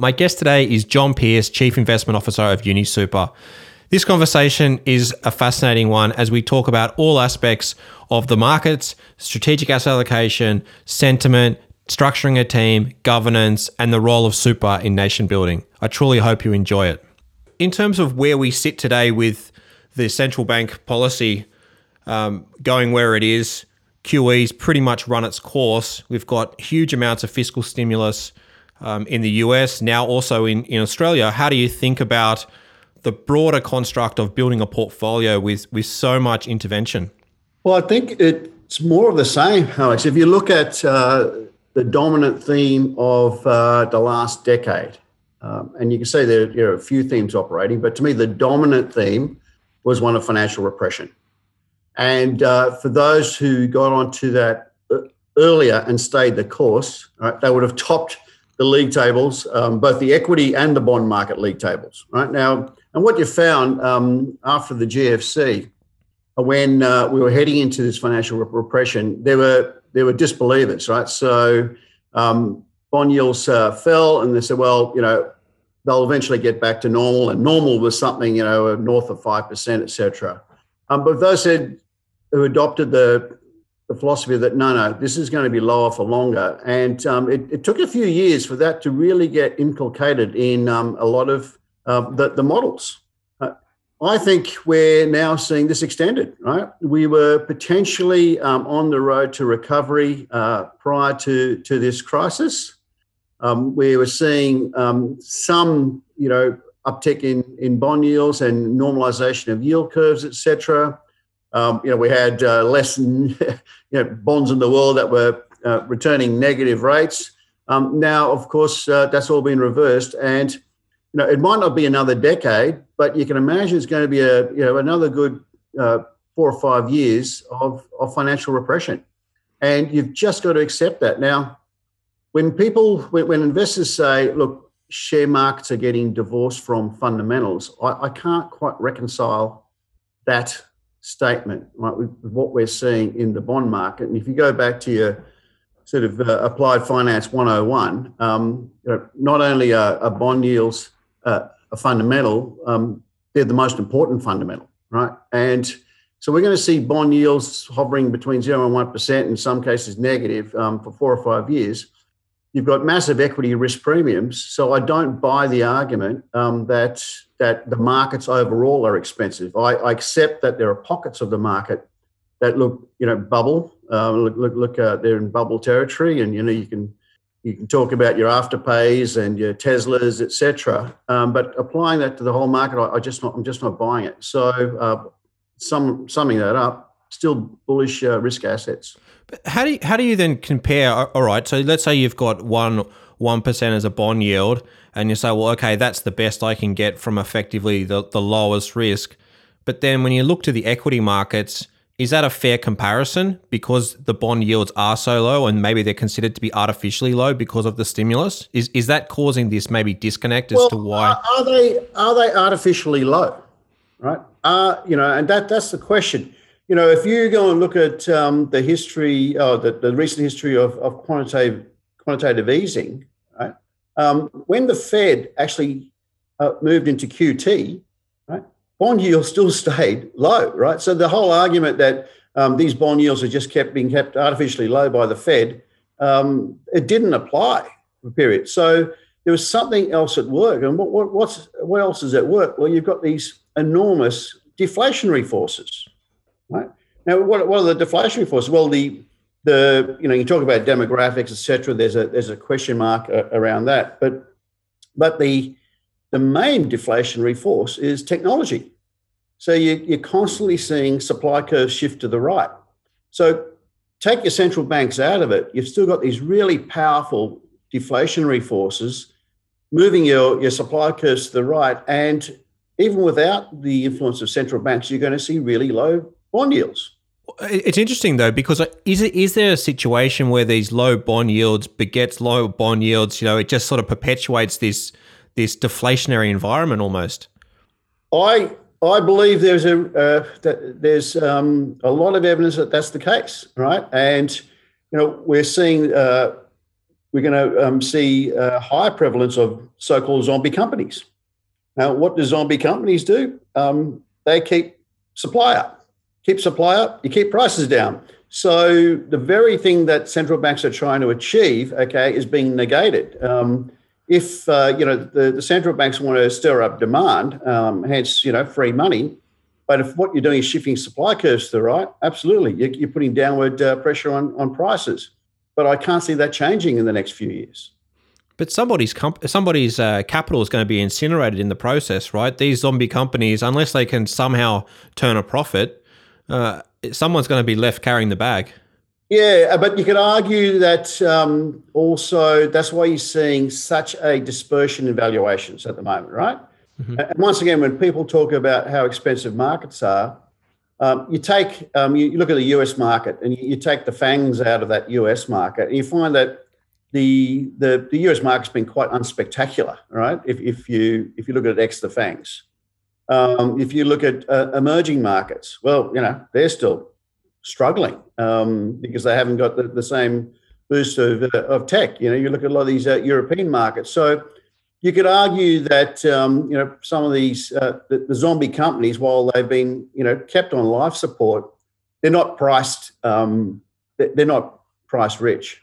My guest today is John Pearce, Chief Investment Officer of UniSuper. This conversation is a fascinating one as we talk about all aspects of the markets, strategic asset allocation, sentiment, structuring a team, governance, and the role of super in nation building. I truly hope you enjoy it. In terms of where we sit today with the central bank policy um, going where it is, QE's pretty much run its course. We've got huge amounts of fiscal stimulus um, in the US, now also in, in Australia. How do you think about the broader construct of building a portfolio with, with so much intervention? Well, I think it's more of the same, Alex. If you look at uh, the dominant theme of uh, the last decade, um, and you can say there are a few themes operating, but to me, the dominant theme was one of financial repression. And uh, for those who got onto that uh, earlier and stayed the course, right, they would have topped the league tables, um, both the equity and the bond market league tables, right? Now, and what you found um, after the GFC, uh, when uh, we were heading into this financial repression, there were there were disbelievers, right? So um, bond yields uh, fell, and they said, well, you know, they'll eventually get back to normal, and normal was something, you know, north of five percent, etc. Um, but those said who adopted the the philosophy that no, no, this is going to be lower for longer. And um, it, it, took a few years for that to really get inculcated in um, a lot of uh, the, the, models. Uh, I think we're now seeing this extended, right? We were potentially um, on the road to recovery uh, prior to, to this crisis. Um, we were seeing um, some, you know, uptick in, in bond yields and normalization of yield curves, et cetera. Um, you know, we had uh, less you know, bonds in the world that were uh, returning negative rates. Um, now, of course, uh, that's all been reversed, and you know, it might not be another decade, but you can imagine it's going to be a you know another good uh, four or five years of of financial repression, and you've just got to accept that. Now, when people, when, when investors say, "Look, share markets are getting divorced from fundamentals," I, I can't quite reconcile that statement, right, what we're seeing in the bond market. And if you go back to your sort of uh, applied finance 101, um, you know, not only are, are bond yields uh, a fundamental, um, they're the most important fundamental, right? And so we're going to see bond yields hovering between zero and one percent, in some cases negative, um, for four or five years you've got massive equity risk premiums. So I don't buy the argument um, that that the markets overall are expensive. I, I, accept that there are pockets of the market that look, you know, bubble. Uh, look, look, look uh, they're in bubble territory, and you know you can you can talk about your afterpays and your Teslas, etc. Um, but applying that to the whole market, I, I, just not I'm just not buying it. So, uh, sum, summing that up, still bullish uh, risk assets. How do you, how do you then compare? All right, so let's say you've got one one percent as a bond yield, and you say, well, okay, that's the best I can get from effectively the, the lowest risk. But then when you look to the equity markets, is that a fair comparison because the bond yields are so low and maybe they're considered to be artificially low because of the stimulus? Is is that causing this maybe disconnect as well, to why? Are they are they artificially low? Right? Uh, you know, and that that's the question you know, if you go and look at um, the history, uh, the, the recent history of, of quantitative quantitative easing, right? Um, when the Fed actually uh, moved into QT, right, bond yields still stayed low, right? So the whole argument that um, these bond yields are just kept being kept artificially low by the Fed, um, it didn't apply for a period. So there was something else at work. And what, what, what's, what else is at work? Well, you've got these enormous deflationary forces, Right? Now, what, what are the deflationary forces? Well, the the you know you talk about demographics, etc. There's a there's a question mark uh, around that, but but the the main deflationary force is technology. So you, you're constantly seeing supply curves shift to the right. So take your central banks out of it, you've still got these really powerful deflationary forces moving your, your supply curves to the right. And even without the influence of central banks, you're going to see really low bond yields. It's interesting though because is it is there a situation where these low bond yields begets low bond yields? You know, it just sort of perpetuates this this deflationary environment almost. I I believe there's a uh, there's um, a lot of evidence that that's the case, right? And you know we're seeing uh, we're going to um, see a higher prevalence of so-called zombie companies. Now, what do zombie companies do? Um, they keep supply up, keep supply up, you keep prices down. So the very thing that central banks are trying to achieve, okay, is being negated. Um, if uh, you know the, the, central banks want to stir up demand, um, hence you know free money, but if what you're doing is shifting supply curves to the right, absolutely, you're, you're putting downward uh, pressure on on prices. But I can't see that changing in the next few years. But somebody's comp- somebody's uh, capital is going to be incinerated in the process, right? These zombie companies, unless they can somehow turn a profit, uh, someone's going to be left carrying the bag. Yeah, uh, but you could argue that um, also that's why you're seeing such a dispersion in valuations at the moment, right? Mm-hmm. And once again, when people talk about how expensive markets are, um, you take um, you, look at the US market and you, you, take the FAANGs out of that US market, and you find that the the, the US market's been quite unspectacular, right? If, if you if you look at it ex the FAANGs, um, if you look at uh, emerging markets, well, you know they're still struggling um, because they haven't got the, the same boost of, uh, of tech. You know, you look at a lot of these uh, European markets. So you could argue that um, you know some of these uh, the, the, zombie companies, while they've been you know kept on life support, they're not priced. Um, they're not price rich.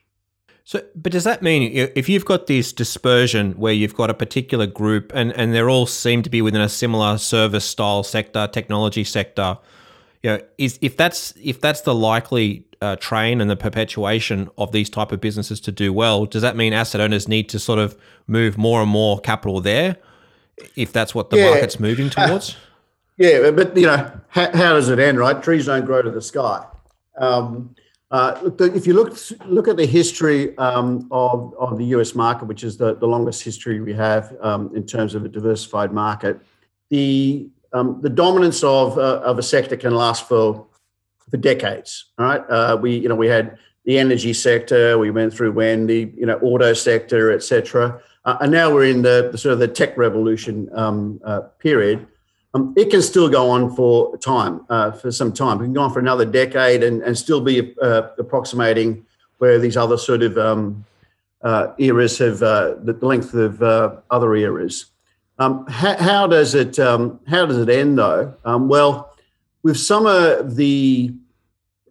So, but does that mean if you've got this dispersion where you've got a particular group and, and they all seem to be within a similar service style sector, technology sector, you know, is if that's if that's the likely uh, train and the perpetuation of these type of businesses to do well, does that mean asset owners need to sort of move more and more capital there, if that's what the yeah. market's moving towards? yeah, but you know, how, how, does it end? Right, trees don't grow to the sky. Um, uh, if you look look at the history um, of of the U.S. market, which is the, the longest history we have um, in terms of a diversified market, the um, the dominance of uh, of a sector can last for for decades. Right? Uh, we you know we had the energy sector, we went through when the you know auto sector, etc. Uh, and now we're in the, the, sort of the tech revolution um, uh, period. Um, it can still go on for time, uh, for some time. It can go on for another decade and, and still be uh, approximating where these other sort of um, eras have the length of other eras. Um, how, how, does it um, how does it end though? Um, well, with some of the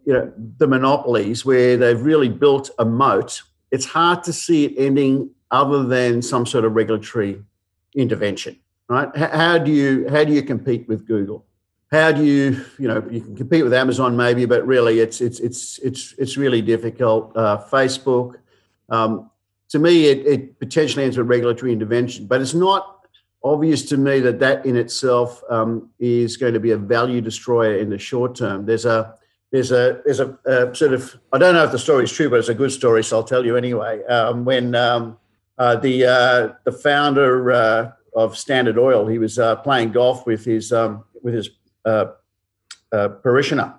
you know the monopolies where they've really built a moat, it's hard to see it ending other than some sort of regulatory intervention, right? How do you how do you compete with Google? How do you you know you can compete with Amazon maybe, but really it's it's it's it's it's really difficult. Uh, Facebook. Um, to me, it, it potentially ends with regulatory intervention, but it's not obvious to me that that in itself um, is going to be a value destroyer in the short term. There's a there's a there's a, a, sort of I don't know if the story is true, but it's a good story, so I'll tell you anyway. Um, when um, uh, the uh, the founder uh, of Standard Oil, he was uh, playing golf with his um, with his uh, uh, parishioner,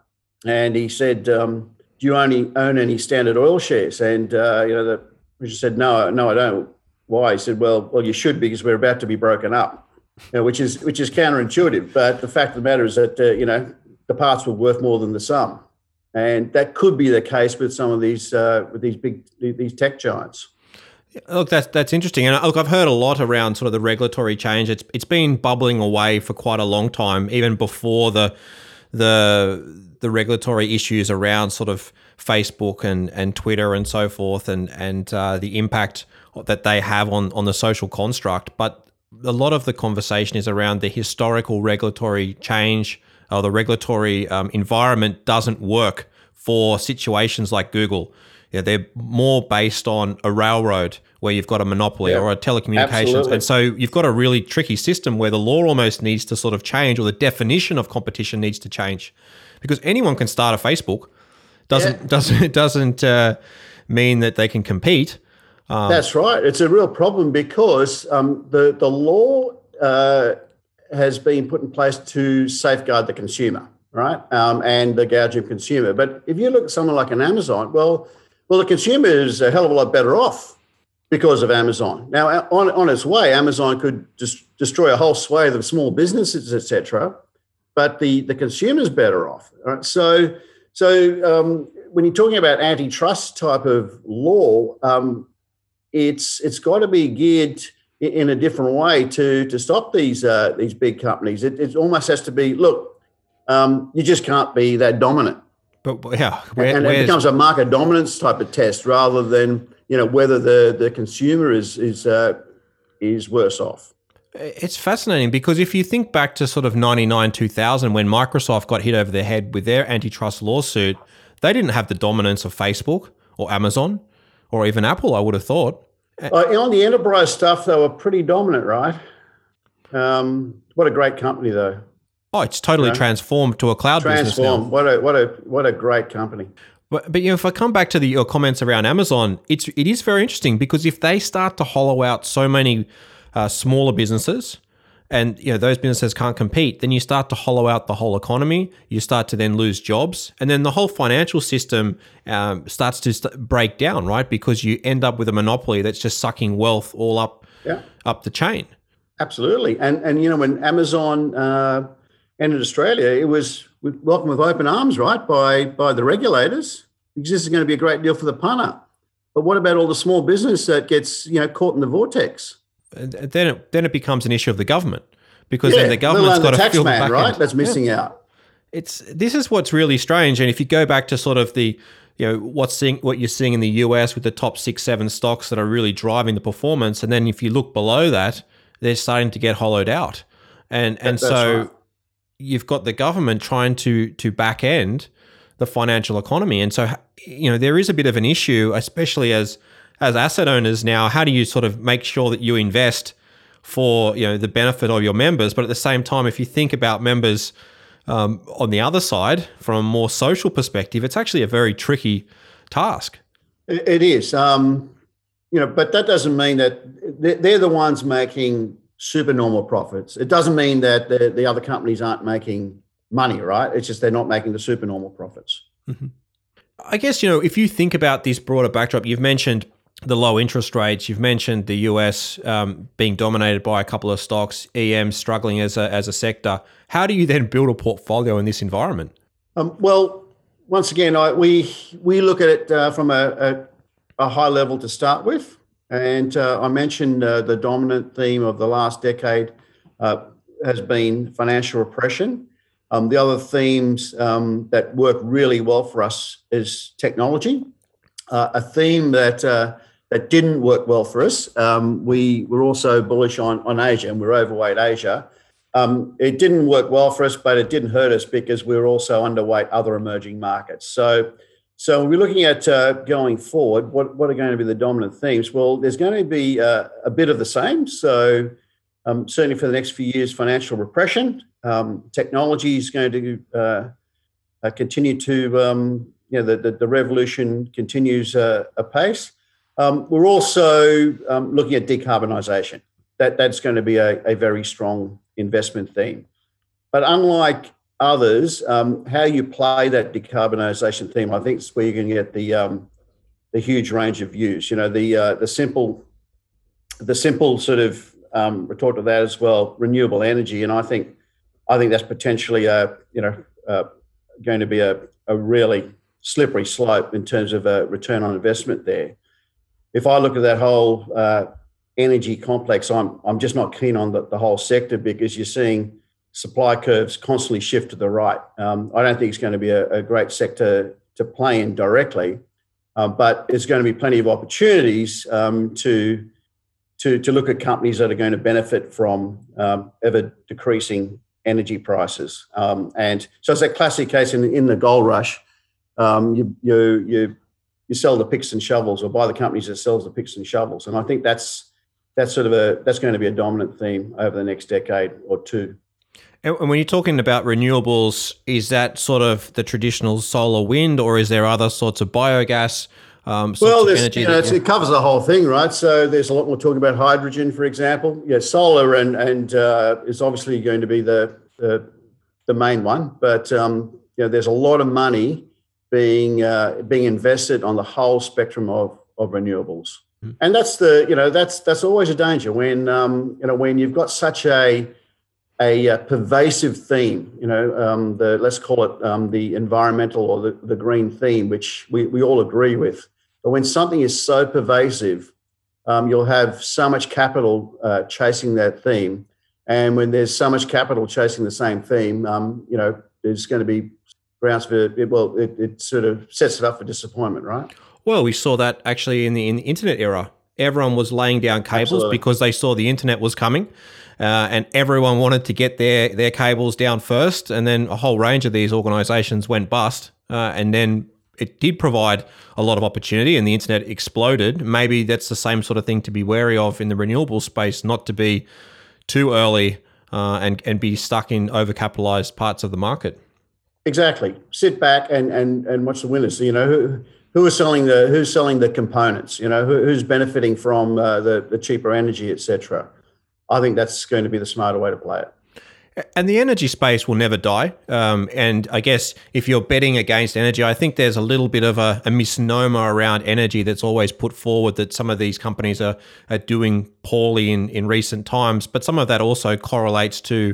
and he said, um, "Do you only own any Standard Oil shares?" And you know the parishioner said, "No, no, I don't." Why? He said, well, well, you should because we're about to be broken up, you know, which is which is counterintuitive. But the fact of the matter is that uh, you know the parts were worth more than the sum, and that could be the case with some of these uh, with these big these tech giants. Look, that's that's interesting, and look, I've heard a lot around sort of the regulatory change. It's it's been bubbling away for quite a long time, even before the the the regulatory issues around sort of Facebook and and Twitter and so forth, and and uh, the impact that they have on on the social construct, but a lot of the conversation is around the historical regulatory change or the regulatory um, environment doesn't work for situations like Google. Yeah, they're more based on a railroad where you've got a monopoly yeah, or a telecommunications. Absolutely. And so you've got a really tricky system where the law almost needs to sort of change or the definition of competition needs to change. Because anyone can start a Facebook. Doesn't yeah. doesn't doesn't uh, mean that they can compete. Um, That's right. It's a real problem because um, the the law uh, has been put in place to safeguard the consumer, right, um, and the gouging consumer. But if you look at someone like an Amazon, well, well, the consumer is a hell of a lot better off because of Amazon. Now, on on its way, Amazon could just destroy a whole swathe of small businesses, etc. But the the consumer is better off. Right? So so um, when you're talking about antitrust type of law, um, it's it's got to be geared in a different way to to stop these uh, these big companies. It, it, almost has to be look, um, you just can't be that dominant. But yeah, where, and, it becomes a market dominance type of test rather than you know whether the the consumer is is uh, is worse off. It's fascinating because if you think back to sort of 99, 2000, when Microsoft got hit over the head with their antitrust lawsuit, they didn't have the dominance of Facebook or Amazon or even Apple, I would have thought. Uh, on the enterprise stuff, they were pretty dominant, right? Um, what a great company, though. Oh, it's totally you know? transformed to a cloud transformed. business now. What a what a what a great company. But, but you know, if I come back to the, your comments around Amazon, it's it is very interesting because if they start to hollow out so many uh, smaller businesses, and you know those businesses can't compete, then you start to hollow out the whole economy. You start to then lose jobs, and then the whole financial system um, starts to st- break down, right? Because you end up with a monopoly that's just sucking wealth all up yeah. up the chain. Absolutely, and and you know when Amazon uh, entered Australia, it was welcomed with open arms, right, by by the regulators. Because this is going to be a great deal for the punter. But what about all the small business that gets you know caught in the vortex? then it, then it becomes an issue of the government because yeah, then the government's got the to fill man, the back right? End. That's missing yeah. out. It's this is what's really strange, and if you go back to sort of the you know what's seeing what you're seeing in the US with the top six seven stocks that are really driving the performance, and then if you look below that, they're starting to get hollowed out, and and so right. You've got the government trying to to back end the financial economy, and so you know there is a bit of an issue, especially as as asset owners now, how do you sort of make sure that you invest for you know the benefit of your members, but at the same time, if you think about members um, on the other side from a more social perspective, it's actually a very tricky task. It is, um, you know, but that doesn't mean that they're the ones making supernormal profits. It doesn't mean that the, the other companies aren't making money, right? It's just they're not making the supernormal profits. Mm-hmm. I guess you know if you think about this broader backdrop, you've mentioned the low interest rates. You've mentioned the US um, being dominated by a couple of stocks, EM struggling as a, as a sector. How do you then build a portfolio in this environment? Um, well, once again, I, we we look at it uh, from a, a, a, high level to start with, and uh, I mentioned uh, the dominant theme of the last decade uh, has been financial repression. Um, the other themes um, that work really well for us is technology. Uh, a theme that uh, that didn't work well for us. Um, we were also bullish on, on Asia and we're overweight Asia. Um, it didn't work well for us, but it didn't hurt us because we were also underweight other emerging markets. So, so we're looking at uh, going forward. What, what are going to be the dominant themes? Well, there's going to be uh, a bit of the same. So, um, certainly for the next few years, financial repression, um, technology is going to uh, uh continue to, um, you know, the, the, the revolution continues uh, apace. Um, we're also um, looking at decarbonisation. That, that's going to be a, a, very strong investment theme. But unlike others, um, how you play that decarbonisation theme, I think is where you can get the um, the huge range of views. You know, the uh, the simple the simple sort of um, retort to that as well, renewable energy, and I think I think that's potentially a you know uh, going to be a, a really slippery slope in terms of a return on investment there if I look at that whole uh, energy complex, I'm I'm just not keen on the, the whole sector because you're seeing supply curves constantly shift to the right. Um, I don't think it's going to be a, a great sector to play in directly, uh, but it's going to be plenty of opportunities um, to to to look at companies that are going to benefit from um, ever decreasing energy prices. Um, and so it's a classic case in in the gold rush. Um, you you you you sell the picks and shovels or buy the companies that sells the picks and shovels. And I think that's that's sort of a that's going to be a dominant theme over the next decade or two. And when you're talking about renewables, is that sort of the traditional solar wind, or is there other sorts of biogas um, well, you know, it covers the whole thing, right? So there's a lot more talking about hydrogen, for example. Yeah, solar and and uh, is obviously going to be the the, the main one, but um, you know, there's a lot of money being uh, being invested on the whole spectrum of of renewables, mm. and that's the you know that's that's always a danger when um, you know when you've got such a a, uh, pervasive theme, you know, um, the let's call it um, the environmental or the, the green theme, which we, we all agree with. But when something is so pervasive, um, you'll have so much capital uh, chasing that theme. And when there's so much capital chasing the same theme, um, you know, there's going to be grounds for it. Well, it, it, sort of sets it up for disappointment, right? Well, we saw that actually in the in the internet era. Everyone was laying down cables Absolutely. because they saw the internet was coming, uh, and everyone wanted to get their their cables down first. And then a whole range of these organisations went bust, uh, and then it did provide a lot of opportunity and the internet exploded. Maybe that's the same sort of thing to be wary of in the renewable space, not to be too early uh, and, and be stuck in overcapitalized parts of the market. Exactly. Sit back and, and, and watch the winners. You know, who, is selling the who's selling the components? You know, who, who's benefiting from uh, the, the cheaper energy, etc. I think that's going to be the smarter way to play it. And the energy space will never die. Um, and I guess if you're betting against energy, I think there's a little bit of a, a, misnomer around energy that's always put forward that some of these companies are, are doing poorly in, in recent times. But some of that also correlates to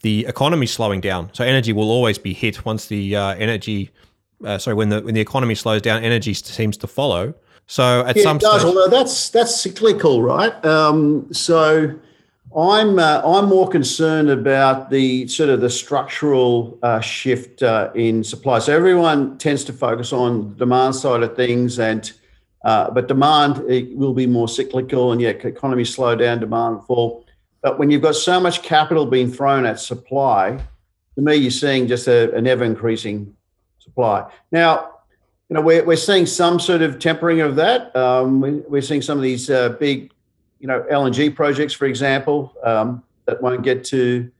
the economy slowing down. So energy will always be hit once the uh, energy, uh, sorry, when the when the economy slows down, energy seems to follow. So at yeah, some it does, stage, although that's that's cyclical, right? Um, so I'm uh, I'm more concerned about the sort of the structural uh, shift uh, in supply. So everyone tends to focus on the demand side of things, and uh, but demand will be more cyclical, and yet economy slow down, demand fall. But when you've got so much capital being thrown at supply, to me, you're seeing just a, an ever increasing supply. Now, you know, we're, we're seeing some sort of tempering of that. Um, we, are seeing some of these uh, big you know, LNG projects, for example, um, that won't get to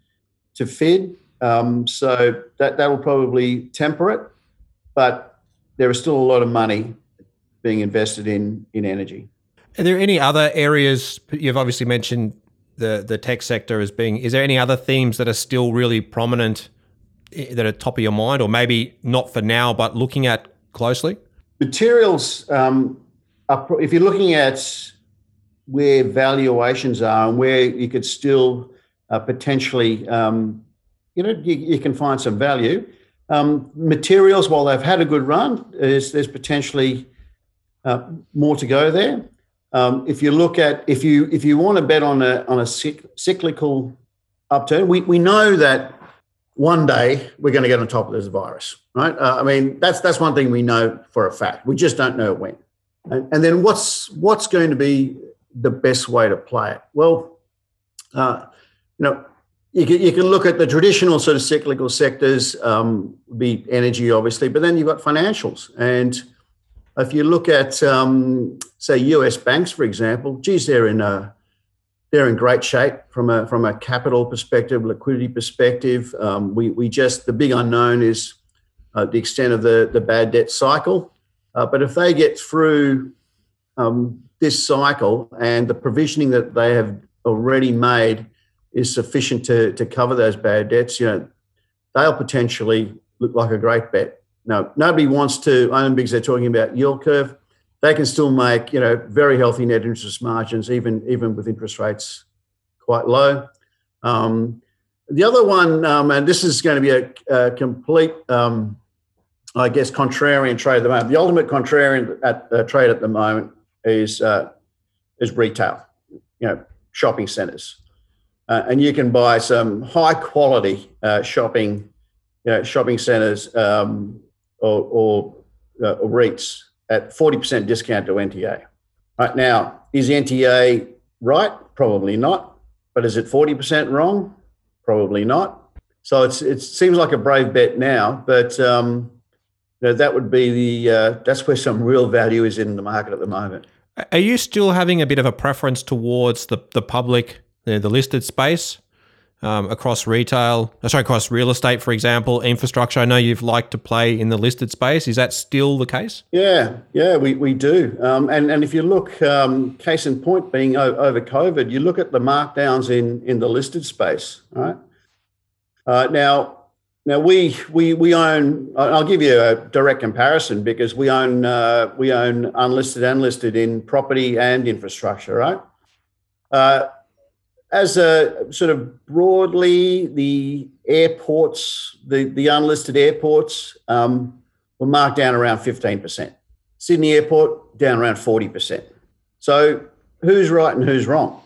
to FID. Um, so that that will probably temper it, but there is still a lot of money being invested in in energy. Are there any other areas you've obviously mentioned the the tech sector as being? Is there any other themes that are still really prominent that are top of your mind, or maybe not for now, but looking at closely? Materials. Um, are, if you're looking at where valuations are and where you could still uh, potentially, um, you know, you, you, can find some value. Um, materials, while they've had a good run, there's, there's potentially uh, more to go there. Um, if you look at if you if you want to bet on a on a cyclical upturn, we, we know that one day we're going to get on top of this virus, right? Uh, I mean, that's that's one thing we know for a fact. We just don't know when. And, and then what's what's going to be the best way to play it? Well, uh, you know, you can, you can look at the traditional sort of cyclical sectors, um, be energy, obviously, but then you've got financials. And if you look at, um, say, US banks, for example, geez, they're in a, they're in great shape from a from a capital perspective, liquidity perspective. Um, we we just the big unknown is uh, the extent of the the bad debt cycle. Uh, but if they get through um, this cycle and the provisioning that they have already made is sufficient to, to cover those bad debts, you know, they'll potentially look like a great bet. Now, nobody wants to own because they're talking about yield curve. They can still make, you know, very healthy net interest margins, even even with interest rates quite low. Um, the other one, um, and this is going to be a, a complete, um, I guess, contrarian trade at the moment. The ultimate contrarian at, uh, trade at the moment is uh, is retail, you know, shopping centres, uh, and you can buy some high quality uh, shopping, you know, shopping centres um, or, or, uh, or REITs at forty percent discount to NTA. Right now, is NTA right? Probably not. But is it forty percent wrong? Probably not. So it's it seems like a brave bet now, but um, you know, that would be the uh, that's where some real value is in the market at the moment. Are you still having a bit of a preference towards the the public, the listed space? Um, across retail, uh, sorry, across real estate, for example, infrastructure. I know you've liked to play in the listed space. Is that still the case? Yeah, yeah, we, we do. Um, and, and if you look, um, case in point being over COVID, you look at the markdowns in, in the listed space, right? Uh, now, now we we we own. I'll give you a direct comparison because we own uh, we own unlisted and listed in property and infrastructure, right? Uh, as a sort of broadly, the airports, the, the unlisted airports, um, were marked down around 15%. Sydney Airport down around 40%. So who's right and who's wrong?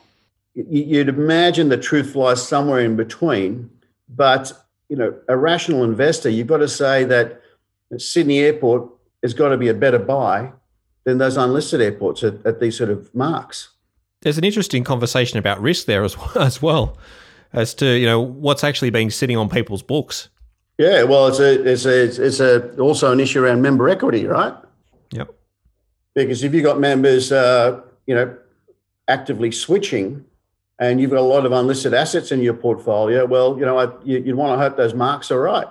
You'd imagine the truth lies somewhere in between, but you know, a rational investor, you've got to say that Sydney Airport has got to be a better buy than those unlisted airports at, at these sort of marks there's an interesting conversation about risk there as well, as well as to you know what's actually being sitting on people's books. Yeah, well, it's a it's a it's a also an issue around member equity, right? Yep. Because if you've got members, uh, you know, actively switching, and you've got a lot of unlisted assets in your portfolio, well, you know, I, you, would want to hope those marks are right.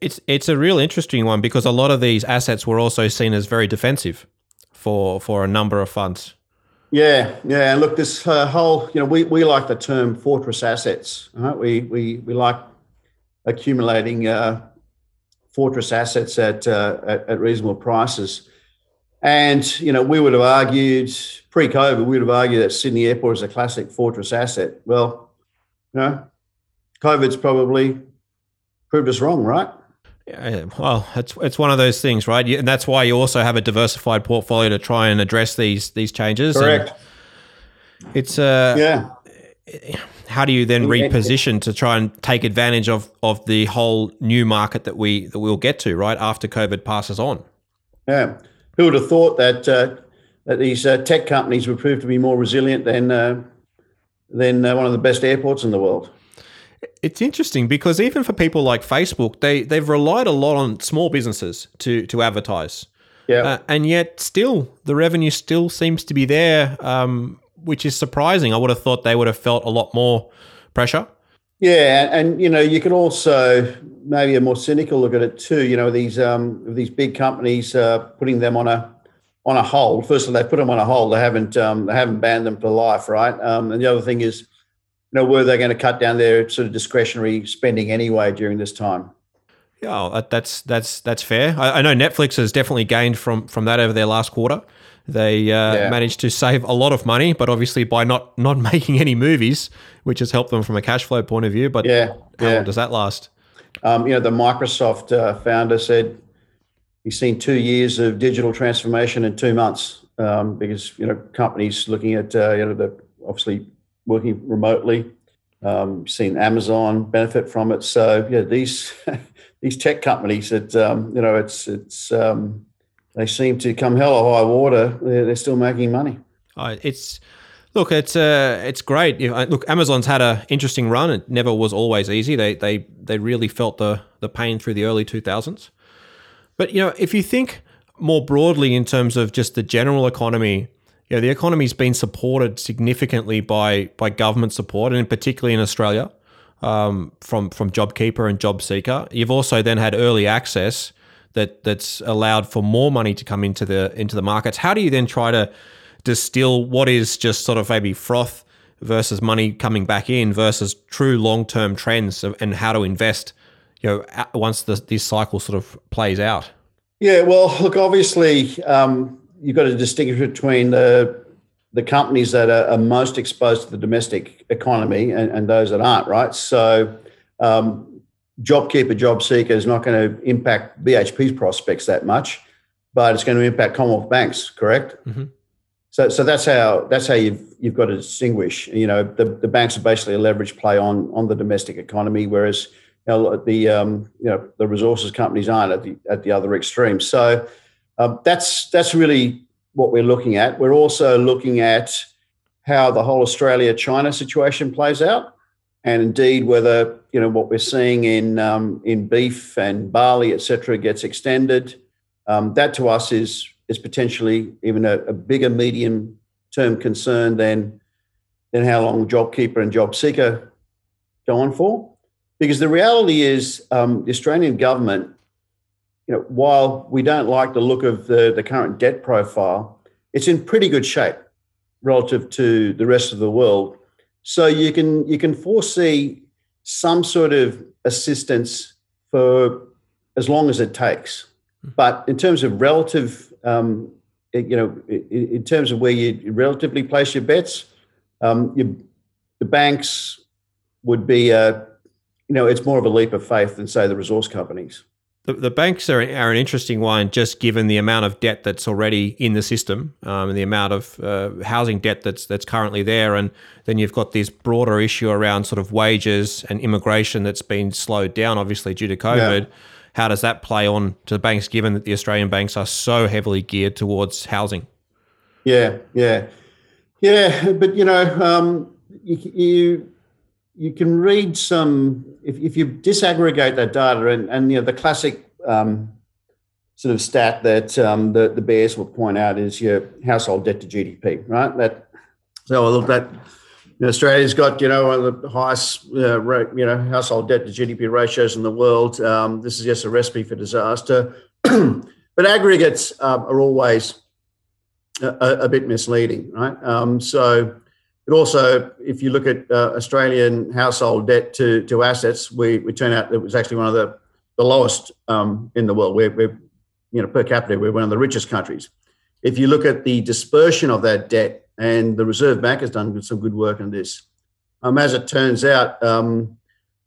It's it's a real interesting one because a lot of these assets were also seen as very defensive for for a number of funds. Yeah, yeah. And look, this uh, whole, you know, we, we like the term fortress assets. Right? We, we, we like accumulating uh, fortress assets at, uh, at, at reasonable prices. And, you know, we would have argued pre COVID, we would have argued that Sydney Airport is a classic fortress asset. Well, you know, COVID's probably proved us wrong, right? Yeah, well, it's it's one of those things, right? And that's why you also have a diversified portfolio to try and address these these changes. Correct. And it's uh, yeah. How do you then reposition to try and take advantage of of the whole new market that we that we'll get to right after COVID passes on? Yeah, who would have thought that uh, that these uh, tech companies would prove to be more resilient than uh, than uh, one of the best airports in the world? It's interesting because even for people like Facebook, they they've relied a lot on small businesses to to advertise. Yeah, uh, and yet still the revenue still seems to be there, um, which is surprising. I would have thought they would have felt a lot more pressure. Yeah, and, and you know you can also maybe a more cynical look at it too. You know these um, these big companies uh, putting them on a on a hold. First of all, they put them on a hold. They haven't um, they haven't banned them for life, right? Um, and the other thing is know, were they going to cut down their sort of discretionary spending anyway during this time? Yeah, that's that's that's fair. I, I know Netflix has definitely gained from from that over their last quarter. They uh, yeah. managed to save a lot of money, but obviously by not not making any movies, which has helped them from a cash flow point of view. But yeah, how yeah. long does that last? Um, you know, the Microsoft uh, founder said he's seen two years of digital transformation in two months um, because you know companies looking at uh, you know the obviously working remotely. Um, seen Amazon benefit from it. So yeah, these these tech companies that um, you know it's it's um, they seem to come hell or high water. They're, they're still making money. Uh, it's look, it's uh, it's great. Look, Amazon's had an interesting run. It never was always easy. They they they really felt the the pain through the early two thousands. But you know, if you think more broadly in terms of just the general economy you know, the economy's been supported significantly by by government support, and particularly in Australia, um, from from JobKeeper and JobSeeker. You've also then had early access that that's allowed for more money to come into the into the markets. How do you then try to distill what is just sort of maybe froth versus money coming back in versus true long term trends and how to invest? You know, once the, this cycle sort of plays out. Yeah, well, look, obviously. Um, you've got to distinguish between the the companies that are, are most exposed to the domestic economy and, and those that aren't, right? So, um, JobKeeper, JobSeeker is not going to impact BHP's prospects that much, but it's going to impact Commonwealth banks, correct? Mm-hmm. So, so that's how that's how you've you've got to distinguish. You know, the, the banks are basically a leverage play on on the domestic economy, whereas you know, the um, you know the resources companies aren't at the at the other extreme. So, um, that's that's really what we're looking at. We're also looking at how the whole Australia-China situation plays out, and indeed whether you know what we're seeing in um, in beef and barley, etc., gets extended. Um, that to us is is potentially even a, a bigger medium-term concern than than how long JobKeeper and JobSeeker going for. Because the reality is, um, the Australian government, you know, while we don't like the look of the, the current debt profile, it's in pretty good shape relative to the rest of the world. So you can you can foresee some sort of assistance for as long as it takes. But in terms of relative, um, you know, in terms of where you relatively place your bets, um, you, the banks would be, uh, you know, it's more of a leap of faith than say the resource companies. The, the banks are, are an interesting one, just given the amount of debt that's already in the system um, and the amount of uh, housing debt that's that's currently there, and then you've got this broader issue around sort of wages and immigration that's been slowed down, obviously due to COVID. Yeah. How does that play on to the banks, given that the Australian banks are so heavily geared towards housing? Yeah, yeah, yeah. But you know, um, you, you you can read some if, if you disaggregate that data and, and you know the classic um, sort of stat that um, the, the bears will point out is your household debt to GDP, right? That so look that you know, Australia's got you know one of the highest uh, rate, you know household debt to GDP ratios in the world. Um, this is just a recipe for disaster. but aggregates um, are always a, a, bit misleading, right? Um, so but also, if you look at uh, Australian household debt to, to assets, we, we turn out it was actually one of the, the lowest um, in the world. We're, we're, you know, per capita, we're one of the richest countries. If you look at the dispersion of that debt, and the Reserve Bank has done some good work on this, um, as it turns out, um,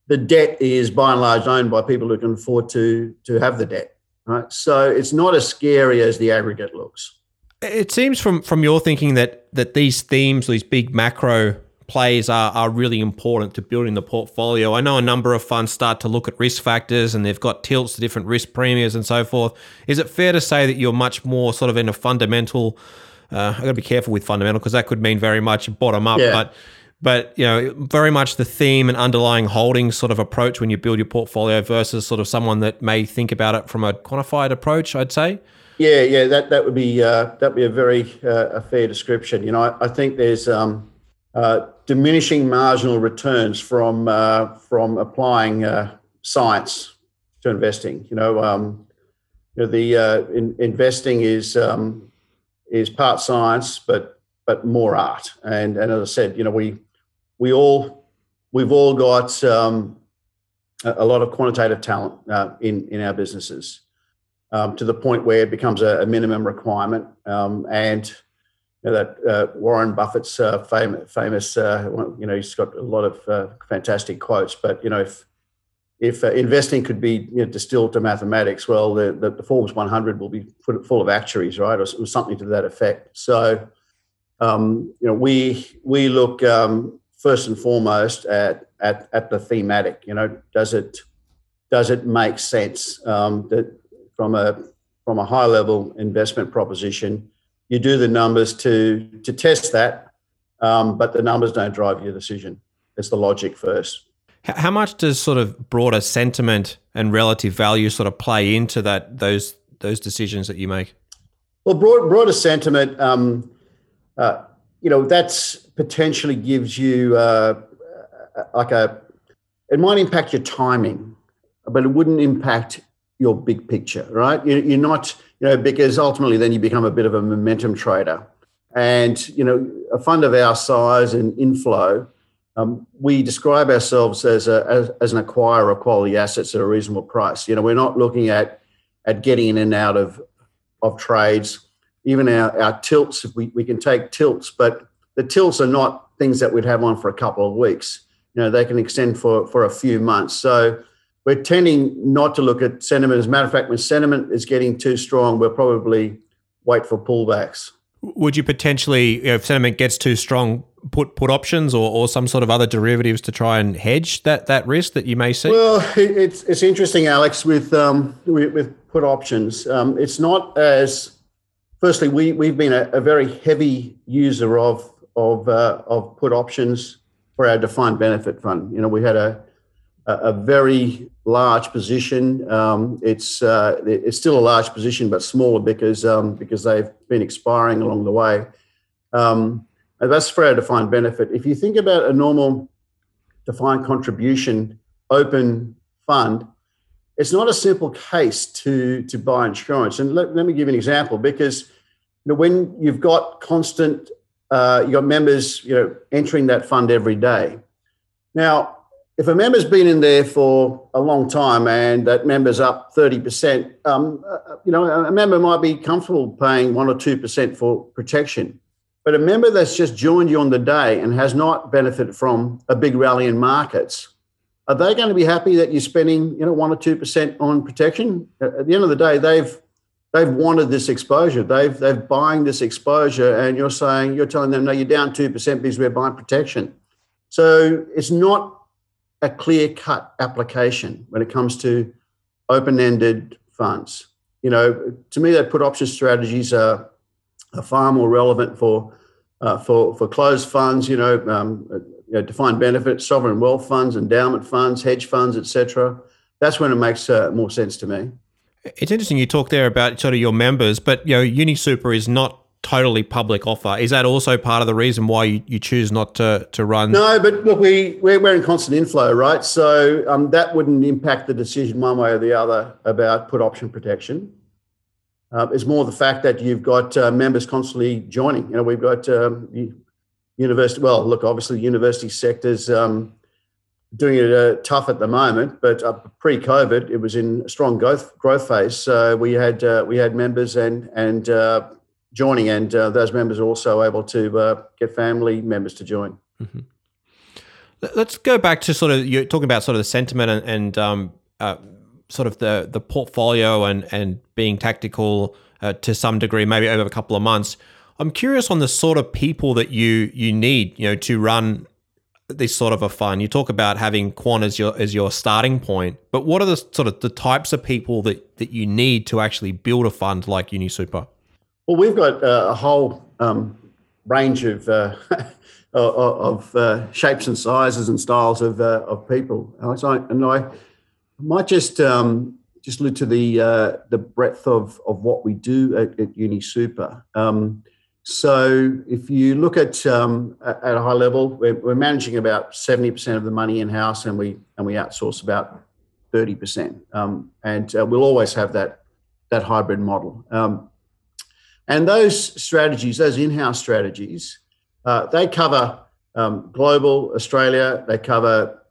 the debt is by and large owned by people who can afford to, to have the debt. Right, so it's not as scary as the aggregate looks. It seems from from your thinking that that these themes, these big macro plays are, are really important to building the portfolio. I know a number of funds start to look at risk factors and they've got tilts to different risk premiums and so forth. Is it fair to say that you're much more sort of in a fundamental? Uh, I got to be careful with fundamental because that could mean very much bottom up, yeah. but but you know very much the theme and underlying holdings sort of approach when you build your portfolio versus sort of someone that may think about it from a quantified approach. I'd say. Yeah, yeah, that that would be uh, that be a very uh, a fair description. You know, I, I think there's um, uh, diminishing marginal returns from uh, from applying uh, science to investing. You know, um, you know the uh, in, investing is um, is part science, but but more art. And and as I said, you know, we we all we've all got um, a, lot of quantitative talent in in our businesses um, to the point where it becomes a, a minimum requirement. Um, and you know, that uh, Warren Buffett's uh, famous, famous uh, you know, he's got a lot of uh, fantastic quotes. But you know, if if uh, investing could be you know, distilled to mathematics, well, the, the, the, Forbes 100 will be full of actuaries, right, or something to that effect. So, um, you know, we we look um, first and foremost at, at at the thematic. You know, does it does it make sense um, that from a from a high level investment proposition. You do the numbers to to test that, um, but the numbers don't drive your decision. It's the logic first. How much does sort of broader sentiment and relative value sort of play into that those those decisions that you make? Well, broad, broader sentiment, um, uh, you know, that's potentially gives you uh, like a. It might impact your timing, but it wouldn't impact your big picture, right? You're not, you know, because ultimately then you become a bit of a momentum trader. And, you know, a fund of our size and inflow, um, we describe ourselves as, a, as, as, an acquirer of quality assets at a reasonable price. You know, we're not looking at, at getting in and out of, of trades. Even our, our tilts, we, we can take tilts, but the tilts are not things that we'd have on for a couple of weeks. You know, they can extend for, for a few months. So, we're tending not to look at sentiment. As a matter of fact, when sentiment is getting too strong, we'll probably wait for pullbacks. Would you potentially, if sentiment gets too strong, put put options or, or some sort of other derivatives to try and hedge that that risk that you may see? Well, it, it's it's interesting, Alex, with um, with, with put options. Um, it's not as firstly we we've been a, a very heavy user of of uh, of put options for our defined benefit fund. You know, we had a a very large position. Um, it's uh, it's still a large position, but smaller because um, because they've been expiring along the way. Um, that's for our defined benefit. If you think about a normal defined contribution open fund, it's not a simple case to to buy insurance. And let, let me give you an example because you know, when you've got constant, uh, you've got members, you know, entering that fund every day. Now, if a member's been in there for a long time and that member's up 30%, um, uh, you know, a member might be comfortable paying 1 or 2% for protection. But a member that's just joined you on the day and has not benefited from a big rally in markets, are they going to be happy that you're spending, you know, 1 or 2% on protection? At the end of the day, they've they've wanted this exposure. They've they're buying this exposure and you're saying you're telling them no, you're down 2% because we're buying protection. So it's not a clear cut application when it comes to open ended funds. You know, to me, that put option strategies are, are far more relevant for uh, for for closed funds. You know, um, you know, defined benefit, sovereign wealth funds, endowment funds, hedge funds, etc. That's when it makes uh, more sense to me. It's interesting you talk there about sort of your members, but you know, UniSuper is not totally public offer. Is that also part of the reason why you, you choose not to, to run? No, but look, we, we're, we're in constant inflow, right? So um, that wouldn't impact the decision one way or the other about put option protection. Uh, it's more the fact that you've got uh, members constantly joining. You know, we've got um, university. Well, look, obviously, the university sector's um, doing it uh, tough at the moment, but uh, pre-COVID, it was in a strong growth growth phase. So we had uh, we had members and and uh, joining, and uh, those members are also able to uh, get family members to join. Mm-hmm. Let's go back to sort of you're talking about sort of the sentiment and, and um, uh, sort of the the portfolio and and being tactical uh, to some degree, maybe over a couple of months. I'm curious on the sort of people that you you need, you know, to run this sort of a fund. You talk about having quant as your as your starting point, but what are the sort of the types of people that that you need to actually build a fund like UniSuper? Well, we've got uh, a whole um, range of uh, of uh, shapes and sizes and styles of uh, of people, and I might just um, just allude to the uh, the breadth of of what we do at, at UniSuper. Um, so, if you look at um, at a high level, we're, we're managing about seventy percent of the money in house, and we and we outsource about thirty percent. Um, and uh, we'll always have that that hybrid model. And those strategies, those in house strategies, uh, they cover um, global Australia, they cover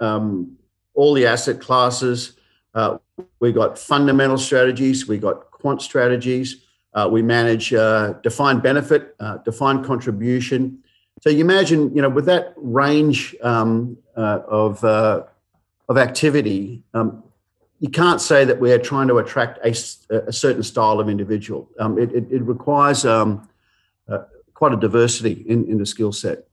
um, all the asset classes. Uh, we got fundamental strategies, we've got quant strategies, uh, we manage uh, defined benefit, uh, defined contribution. So you imagine, you know, with that range um, uh, of of activity, um, you can't say that we're trying to attract a, a certain style of individual. Um, it, it, it, requires um, uh, quite a diversity in, in the skill set.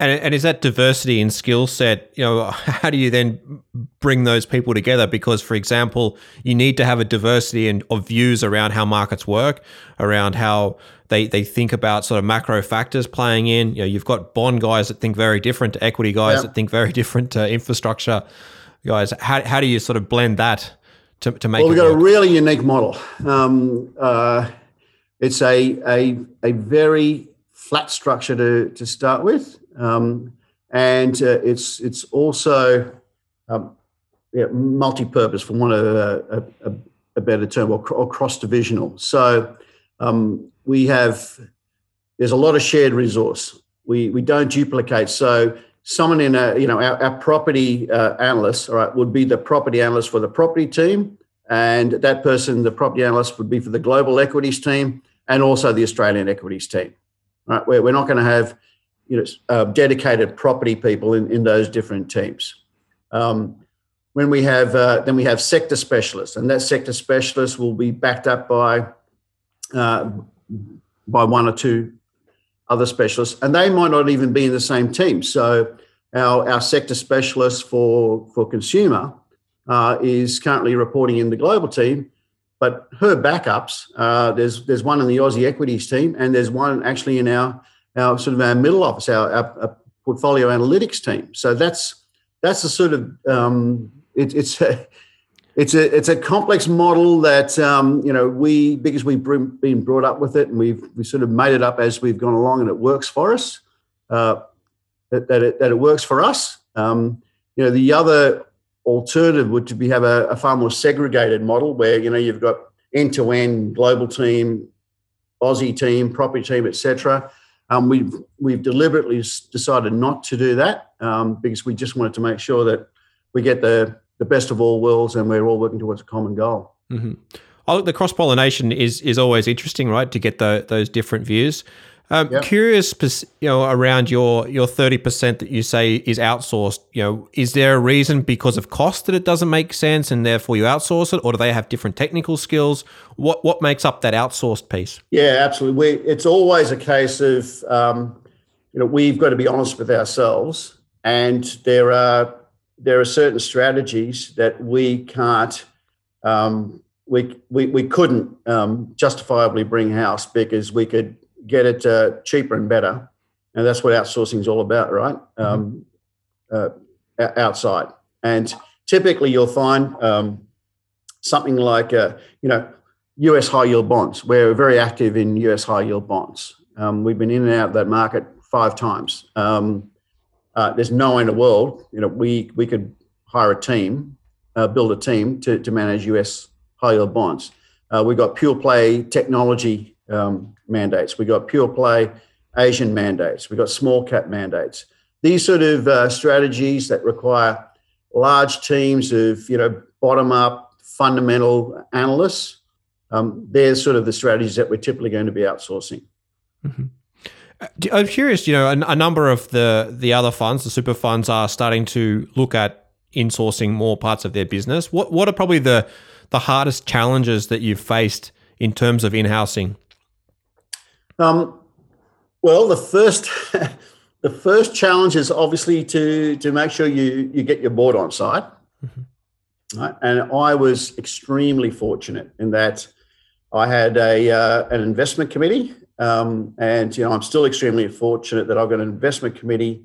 And, and is that diversity in skill set, you know, how do you then bring those people together? Because, for example, you need to have a diversity in, of views around how markets work, around how they, they think about sort of macro factors playing in. You know, you've got bond guys that think very different to equity guys that think very different to infrastructure guys. How, how do you sort of blend that to, to make? Well, we've got work? a really unique model. Um, uh, it's a, a a very flat structure to to start with, um, and uh, it's it's also um, yeah, multi-purpose, for want of a, a, a better term, or, or cross-divisional. So um, we have there's a lot of shared resource. We we don't duplicate. So someone in a you know our, our property uh, analyst all right would be the property analyst for the property team and that person the property analyst would be for the global equities team and also the australian equities team right? We're, we're not going to have you know uh, dedicated property people in, in those different teams. Um, when we have uh, then we have sector specialists and that sector specialist will be backed up by uh, by one or two other specialists, and they might not even be in the same team. So our, our sector specialist for, for consumer uh, is currently reporting in the global team, but her backups, uh, there's there's one in the Aussie equities team, and there's one actually in our our sort of our middle office, our, our, our portfolio analytics team. So that's that's the sort of um, it, it's it's a it's a complex model that um, you know we because we've been brought up with it and we've we sort of made it up as we've gone along and it works for us. Uh, that, that, it, that it works for us. Um, you know, the other alternative would to be have a, a far more segregated model where you know you've got end to end global team, Aussie team, property team, etc. Um, we've we've deliberately decided not to do that um, because we just wanted to make sure that we get the the best of all worlds and we're all working towards a common goal. Mm-hmm. Oh, the cross pollination is is always interesting, right? To get the, those different views. Um, yep. Curious, you know, around your your thirty percent that you say is outsourced. You know, is there a reason because of cost that it doesn't make sense, and therefore you outsource it, or do they have different technical skills? What what makes up that outsourced piece? Yeah, absolutely. We, it's always a case of um, you know we've got to be honest with ourselves, and there are there are certain strategies that we can't. Um, we, we, we couldn't um, justifiably bring house because we could get it uh, cheaper and better. And that's what outsourcing is all about, right? Mm-hmm. Um, uh, outside. And typically you'll find um, something like, uh, you know, US high yield bonds. We're very active in US high yield bonds. Um, we've been in and out of that market five times. Um, uh, there's no way in the world, you know, we, we could hire a team, uh, build a team to, to manage US high yield bonds. Uh, we got pure play technology um, mandates. We got pure play Asian mandates. We got small cap mandates. These sort of uh, strategies that require large teams of you know bottom up fundamental analysts. Um, they're sort of the strategies that we're typically going to be outsourcing. Mm-hmm. Uh, I'm curious. You know, a, a number of the the other funds, the super funds, are starting to look at insourcing more parts of their business. What what are probably the the hardest challenges that you've faced in terms of in-housing? Um, well, the first the first challenge is obviously to to make sure you you get your board on side. Mm-hmm. Right? And I was extremely fortunate in that I had a uh, an investment committee, um, and you know I'm still extremely fortunate that I've got an investment committee,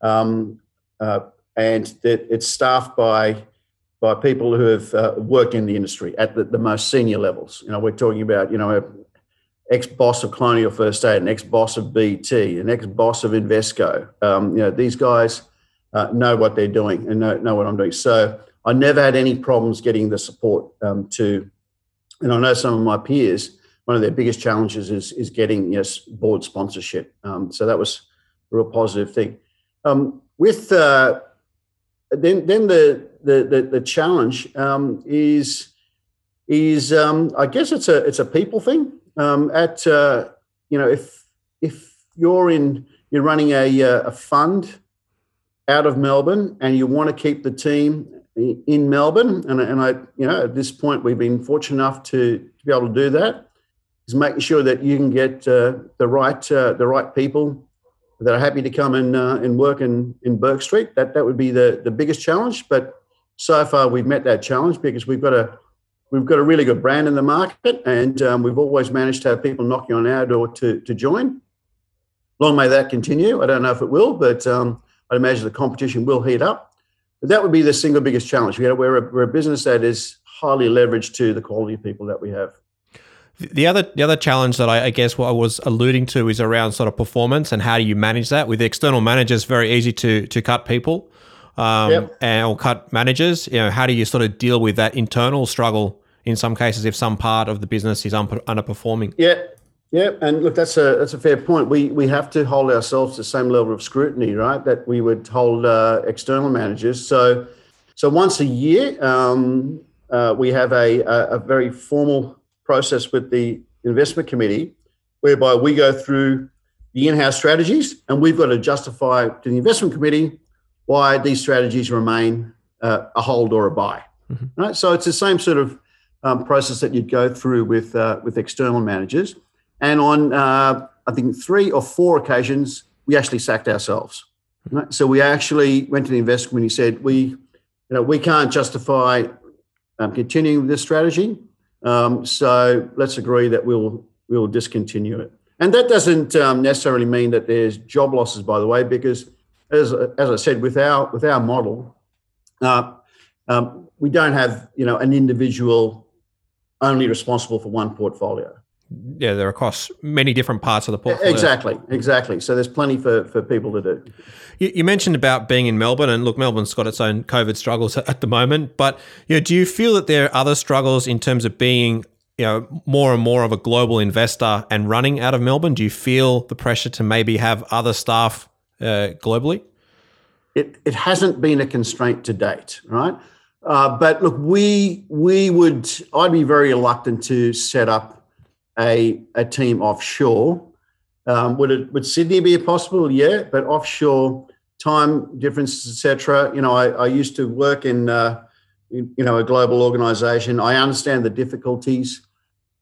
um, uh, and that it's staffed by by people who have uh, worked in the industry at the, the most senior levels. You know, we're talking about you know ex-boss of Colonial First State, an ex-boss of BT, an ex-boss of Invesco. Um, you know, these guys uh, know what they're doing and know, know what I'm doing. So I never had any problems getting the support um, to, and I know some of my peers, one of their biggest challenges is, is getting yes, board sponsorship. Um, so that was a real positive thing. Um, with uh, then, then the, the, the, the challenge um, is, is um, I guess it's a, it's a people thing um, at uh, you know if if you're in you're running a, uh, a fund out of Melbourne and you want to keep the team in Melbourne, and, and I, you know, at this point we've been fortunate enough to, to be able to do that, is making sure that you can get uh, the right uh, the right people that are happy to come and uh, and work in in Bourke Street. That that would be the the biggest challenge, but so far we've met that challenge because we've got a we've got a really good brand in the market, and um, we've always managed to have people knocking on our door to, to join. Long may that continue. I don't know if it will, but um, I'd imagine the competition will heat up. But that would be the single biggest challenge. We're a, we're a business that is highly leveraged to the quality of people that we have. The other the other challenge that I, I, guess what I was alluding to is around sort of performance and how do you manage that with external managers? Very easy to to cut people um, yep. and or cut managers. You know, how do you sort of deal with that internal struggle in some cases if some part of the business is un- underperforming? Yeah, yeah, and look, that's a that's a fair point. We we have to hold ourselves to the same level of scrutiny, right? That we would hold uh, external managers. So, so once a year, um, uh, we have a, a, a very formal process with the investment committee, whereby we go through the in-house strategies, and we've got to justify to the investment committee why these strategies remain uh, a hold or a buy. Mm-hmm. Right. So it's the same sort of um, process that you'd go through with uh, with external managers. And on uh, I think three or four occasions, we actually sacked ourselves. Right? So we actually went to the investment committee and said we, you know, we can't justify um, continuing with this strategy. Um, so let's agree that we'll we'll discontinue it. And that doesn't um, necessarily mean that there's job losses, by the way, because as, as I said, with our with our model, uh, um, we don't have you know an individual only responsible for one portfolio. Yeah, they're across many different parts of the portfolio. Exactly, exactly. So there's plenty for, for people to do. You, you mentioned about being in Melbourne, and look, Melbourne's got its own COVID struggles at the moment. But you know, do you feel that there are other struggles in terms of being you know more and more of a global investor and running out of Melbourne? Do you feel the pressure to maybe have other staff uh, globally? It, it hasn't been a constraint to date, right? Uh, but look, we we would I'd be very reluctant to set up a a team offshore. Um, would it would Sydney be possible? Yeah, but offshore time differences, etc. You know, I, I used to work in, uh, in, you know a global organization. I understand the difficulties,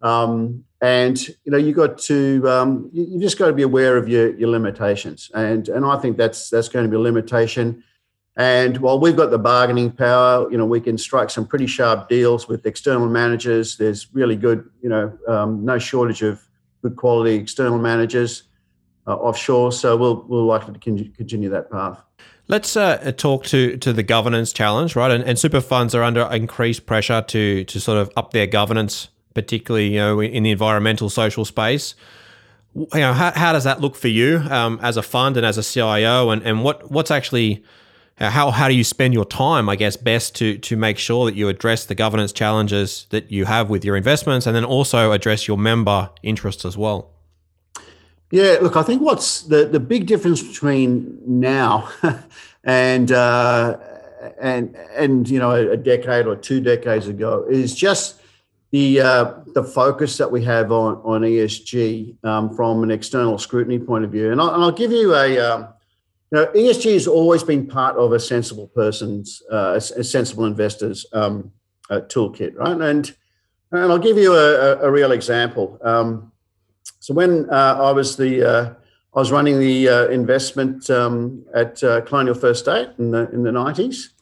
um, and you know you got to um, you, you just got to be aware of your your limitations, and and I think that's that's going to be a limitation. And while we've got the bargaining power, you know, we can strike some pretty sharp deals with external managers. There's really good, you know, um, no shortage of good quality external managers uh, offshore. So we'll we'll likely to continue that path. Let's uh, talk to to the governance challenge, right? And, and super funds are under increased pressure to to sort of up their governance, particularly you know in the environmental social space. You know, how, how does that look for you um, as a fund and as a CIO, and, and what what's actually how how do you spend your time i guess best to to make sure that you address the governance challenges that you have with your investments and then also address your member interests as well? Yeah look i think what's the the big difference between now and uh, and and you know a decade or two decades ago is just the uh, the focus that we have on on ESG um, from an external scrutiny point of view, and I'll, and I'll give you a um, know, ESG has always been part of a sensible person's, uh, a, sensible investor's um, uh, toolkit, right? And and I'll give you a, a, a real example. Um, so when uh, I was the uh, I was running the uh, investment um, at uh, Colonial First State in the in the nineties.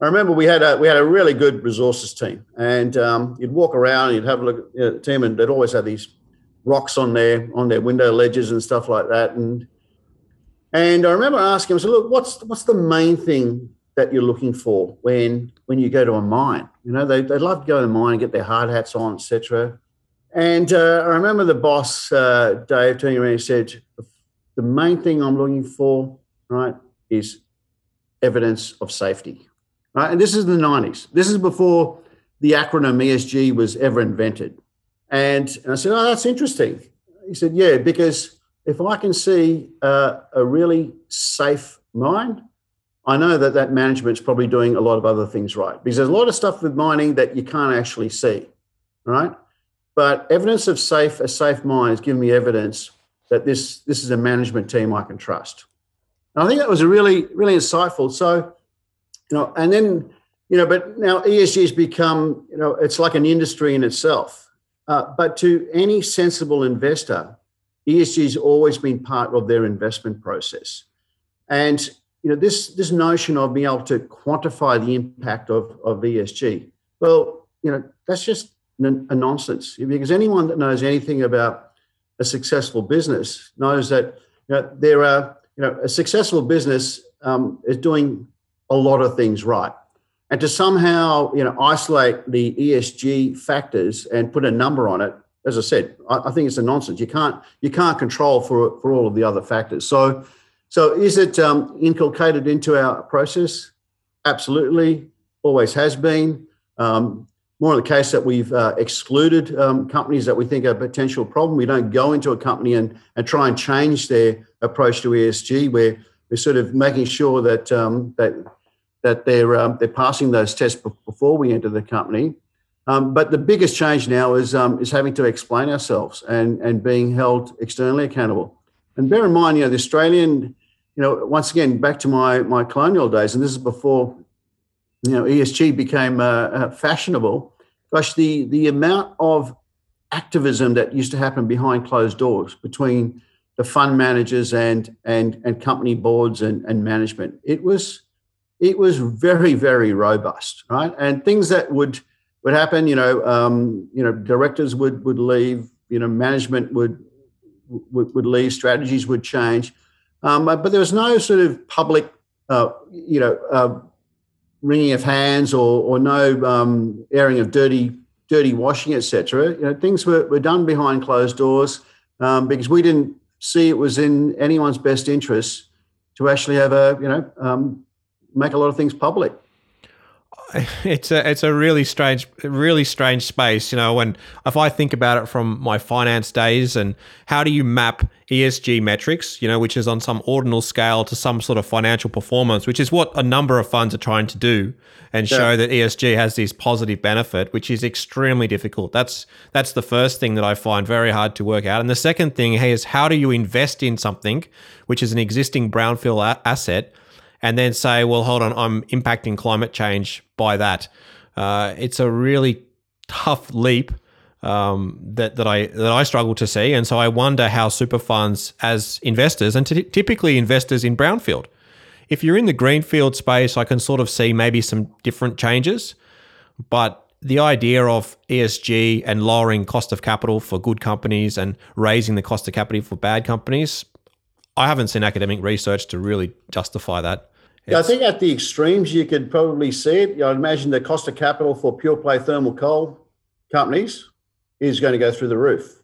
I remember we had a we had a really good resources team, and um, you'd walk around, and you'd have a look at the team, and they'd always have these rocks on their on their window ledges and stuff like that, and and I remember asking him, said, look, what's what's the main thing that you're looking for when when you go to a mine? You know, they, they love to go to the mine and get their hard hats on, etc. And uh, I remember the boss, uh, Dave, turning around and said, the main thing I'm looking for, right, is evidence of safety. Right. And this is in the 90s. This is before the acronym ESG was ever invented. And, and I said, Oh, that's interesting. He said, Yeah, because if I can see uh, a really safe mine, I know that that management's probably doing a lot of other things right because there's a lot of stuff with mining that you can't actually see, right? But evidence of safe a safe mine is giving me evidence that this this is a management team I can trust. And I think that was a really really insightful. So, you know, and then you know, but now ESG has become you know it's like an industry in itself. Uh, but to any sensible investor, ESG has always been part of their investment process. And you know, this, this notion of being able to quantify the impact of, of ESG, well, you know, that's just a nonsense because anyone that knows anything about a successful business knows that you know, there are, you know, a successful business um, is doing a lot of things right. And to somehow, you know, isolate the ESG factors and put a number on it as I said, I, I, think it's a nonsense. You can't you can't control for for all of the other factors. So, so is it um, inculcated into our process? Absolutely, always has been. Um, more in the case that we've uh, excluded um, companies that we think are a potential problem. We don't go into a company and, and try and change their approach to ESG. We're, we're sort of making sure that um, that that they're um, they're passing those tests before we enter the company. Um, but the biggest change now is um, is having to explain ourselves and and being held externally accountable. And bear in mind, you know, the Australian, you know, once again back to my my colonial days, and this is before, you know, ESG became uh, uh, fashionable. Gosh, the the amount of activism that used to happen behind closed doors between the fund managers and and and company boards and, and management, it was it was very very robust, right? And things that would would happen. You know, um, you know, directors would would leave. You know, management would would, would leave. Strategies would change, um, but there was no sort of public, uh, you know, uh, wringing of hands or or no um, airing of dirty dirty washing, etc. You know, things were, were done behind closed doors um, because we didn't see it was in anyone's best interest to actually have a you know um, make a lot of things public. It's a it's a really strange really strange space, you know. When if I think about it from my finance days and how do you map ESG metrics, you know, which is on some ordinal scale to some sort of financial performance, which is what a number of funds are trying to do, and show that ESG has this positive benefit, which is extremely difficult. That's that's the first thing that I find very hard to work out. And the second thing is how do you invest in something which is an existing brownfield a- asset and then say, well, hold on, I'm impacting climate change by that. Uh, it's a really tough leap um, that that I that I struggle to see, and so I wonder how super funds, as investors, and t- typically investors in brownfield, if you're in the greenfield space, I can sort of see maybe some different changes, but the idea of ESG and lowering cost of capital for good companies and raising the cost of capital for bad companies, I haven't seen academic research to really justify that. Yeah, I think at the extremes, you could probably see it. I'd imagine the cost of capital for pure play thermal coal companies is going to go through the roof.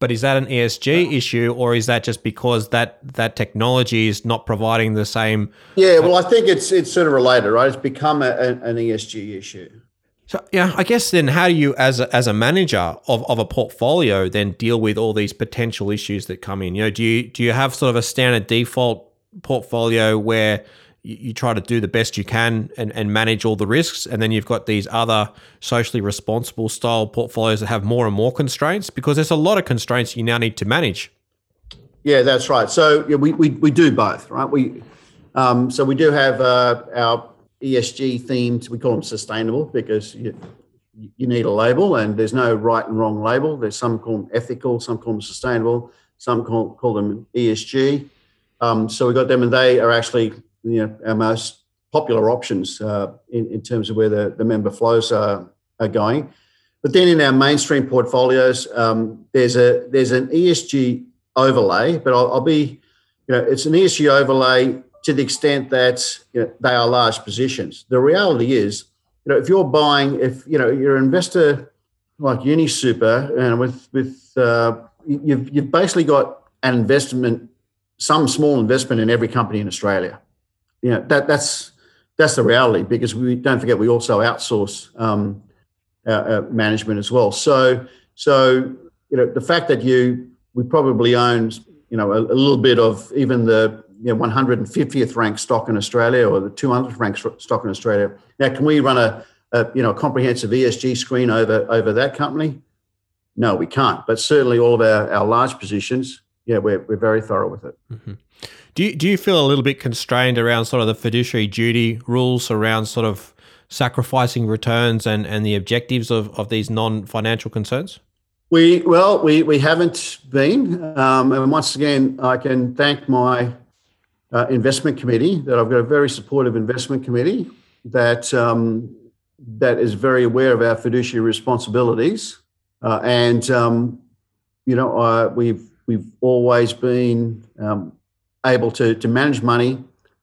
But is that an ESG issue, or is that just because that that technology is not providing the same? Yeah, well, I think it's it's sort of related, right? It's become a, an ESG issue. So yeah, I guess then how do you, as a, as a manager of, of a portfolio, then deal with all these potential issues that come in? You know, do you do you have sort of a standard default portfolio where you, try to do the best you can and, and manage all the risks. And then you've got these other socially responsible style portfolios that have more and more constraints because there's a lot of constraints you now need to manage. Yeah, that's right. So yeah, we, we, we do both, right? We um, so we do have uh, our ESG themed. We call them sustainable because you, you need a label, and there's no right and wrong label. There's some call them ethical, some call them sustainable, some call, call them ESG. Um, so we got them, and they are actually you know, our most popular options uh, in, in terms of where the, the member flows are, are going. But then in our mainstream portfolios, um, there's a there's an ESG overlay, but I'll, I'll, be, you know, it's an ESG overlay to the extent that you know, they are large positions. The reality is, you know, if you're buying, if you know, you're an investor like UniSuper, and with with uh, you've you've basically got an investment, some small investment in every company in Australia you know that that's that's the reality because we don't forget we also outsource um, our, our management as well. So so you know the fact that you we probably own you know a, a little bit of even the you know, 150th ranked stock in Australia or the 200th ranked stock in Australia. Now, can we run a, a you know a comprehensive ESG screen over over that company? No, we can't. But certainly all of our, our large positions, yeah, we're, we're very thorough with it. Mm-hmm. Do you, do you feel a little bit constrained around sort of the fiduciary duty rules around sort of sacrificing returns and, and the objectives of, of these non financial concerns? We well, we we haven't been, um, and once again, I can thank my uh, investment committee that I've got a very supportive investment committee that um, that is very aware of our fiduciary responsibilities, uh, and um, you know, uh, we've we've always been um, able to, to manage money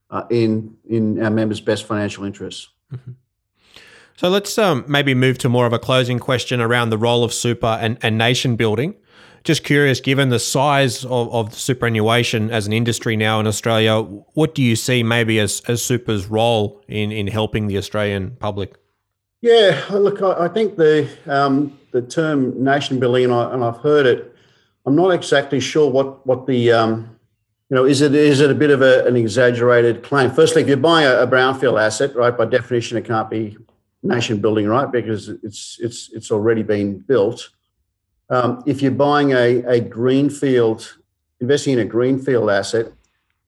uh, in, in our members' best financial interests. Mm-hmm. So let's um, maybe move to more of a closing question around the role of super and, and nation building. Just curious, given the size of, of superannuation as an industry now in Australia, what do you see maybe as, as super's role in, in helping the Australian public? Yeah, look, I, I think the um, the term nation building, and, I, have heard it. I'm not exactly sure what what the um, you know, is it is it a bit of a, an exaggerated claim? Firstly, if you're buying a, a, brownfield asset, right, by definition, it can't be nation building, right, because it's it's it's already been built. Um, if you're buying a, a greenfield, investing in a greenfield asset,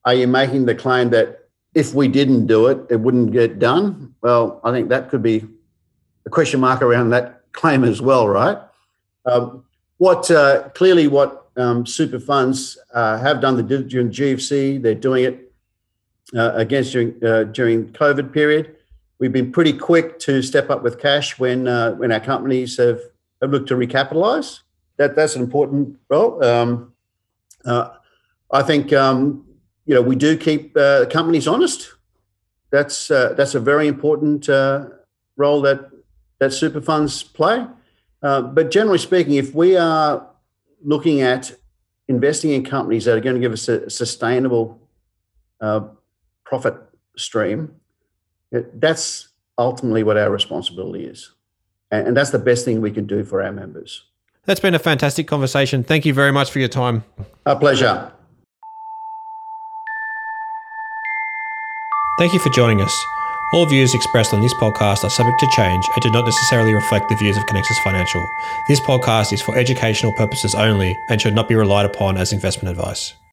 are you making the claim that if we didn't do it, it wouldn't get done? Well, I think that could be a question mark around that claim as well, right? Um, what uh, clearly what um, super funds uh, have done the during GFC. They're doing it uh, against during uh, during COVID period. We've been pretty quick to step up with cash when uh, when our companies have, have looked to recapitalize. That that's an important role. Um, uh, I think um, you know we do keep uh, companies honest. That's that's a very important role that that super funds play. But generally speaking, if we are looking at investing in companies that are going to give us a sustainable uh, profit stream, that's ultimately what our responsibility is. And, and that's the best thing we can do for our members. That's been a fantastic conversation. Thank you very much for your time. A pleasure. Thank you for joining us. All views expressed on this podcast are subject to change and do not necessarily reflect the views of Conexus Financial. This podcast is for educational purposes only and should not be relied upon as investment advice.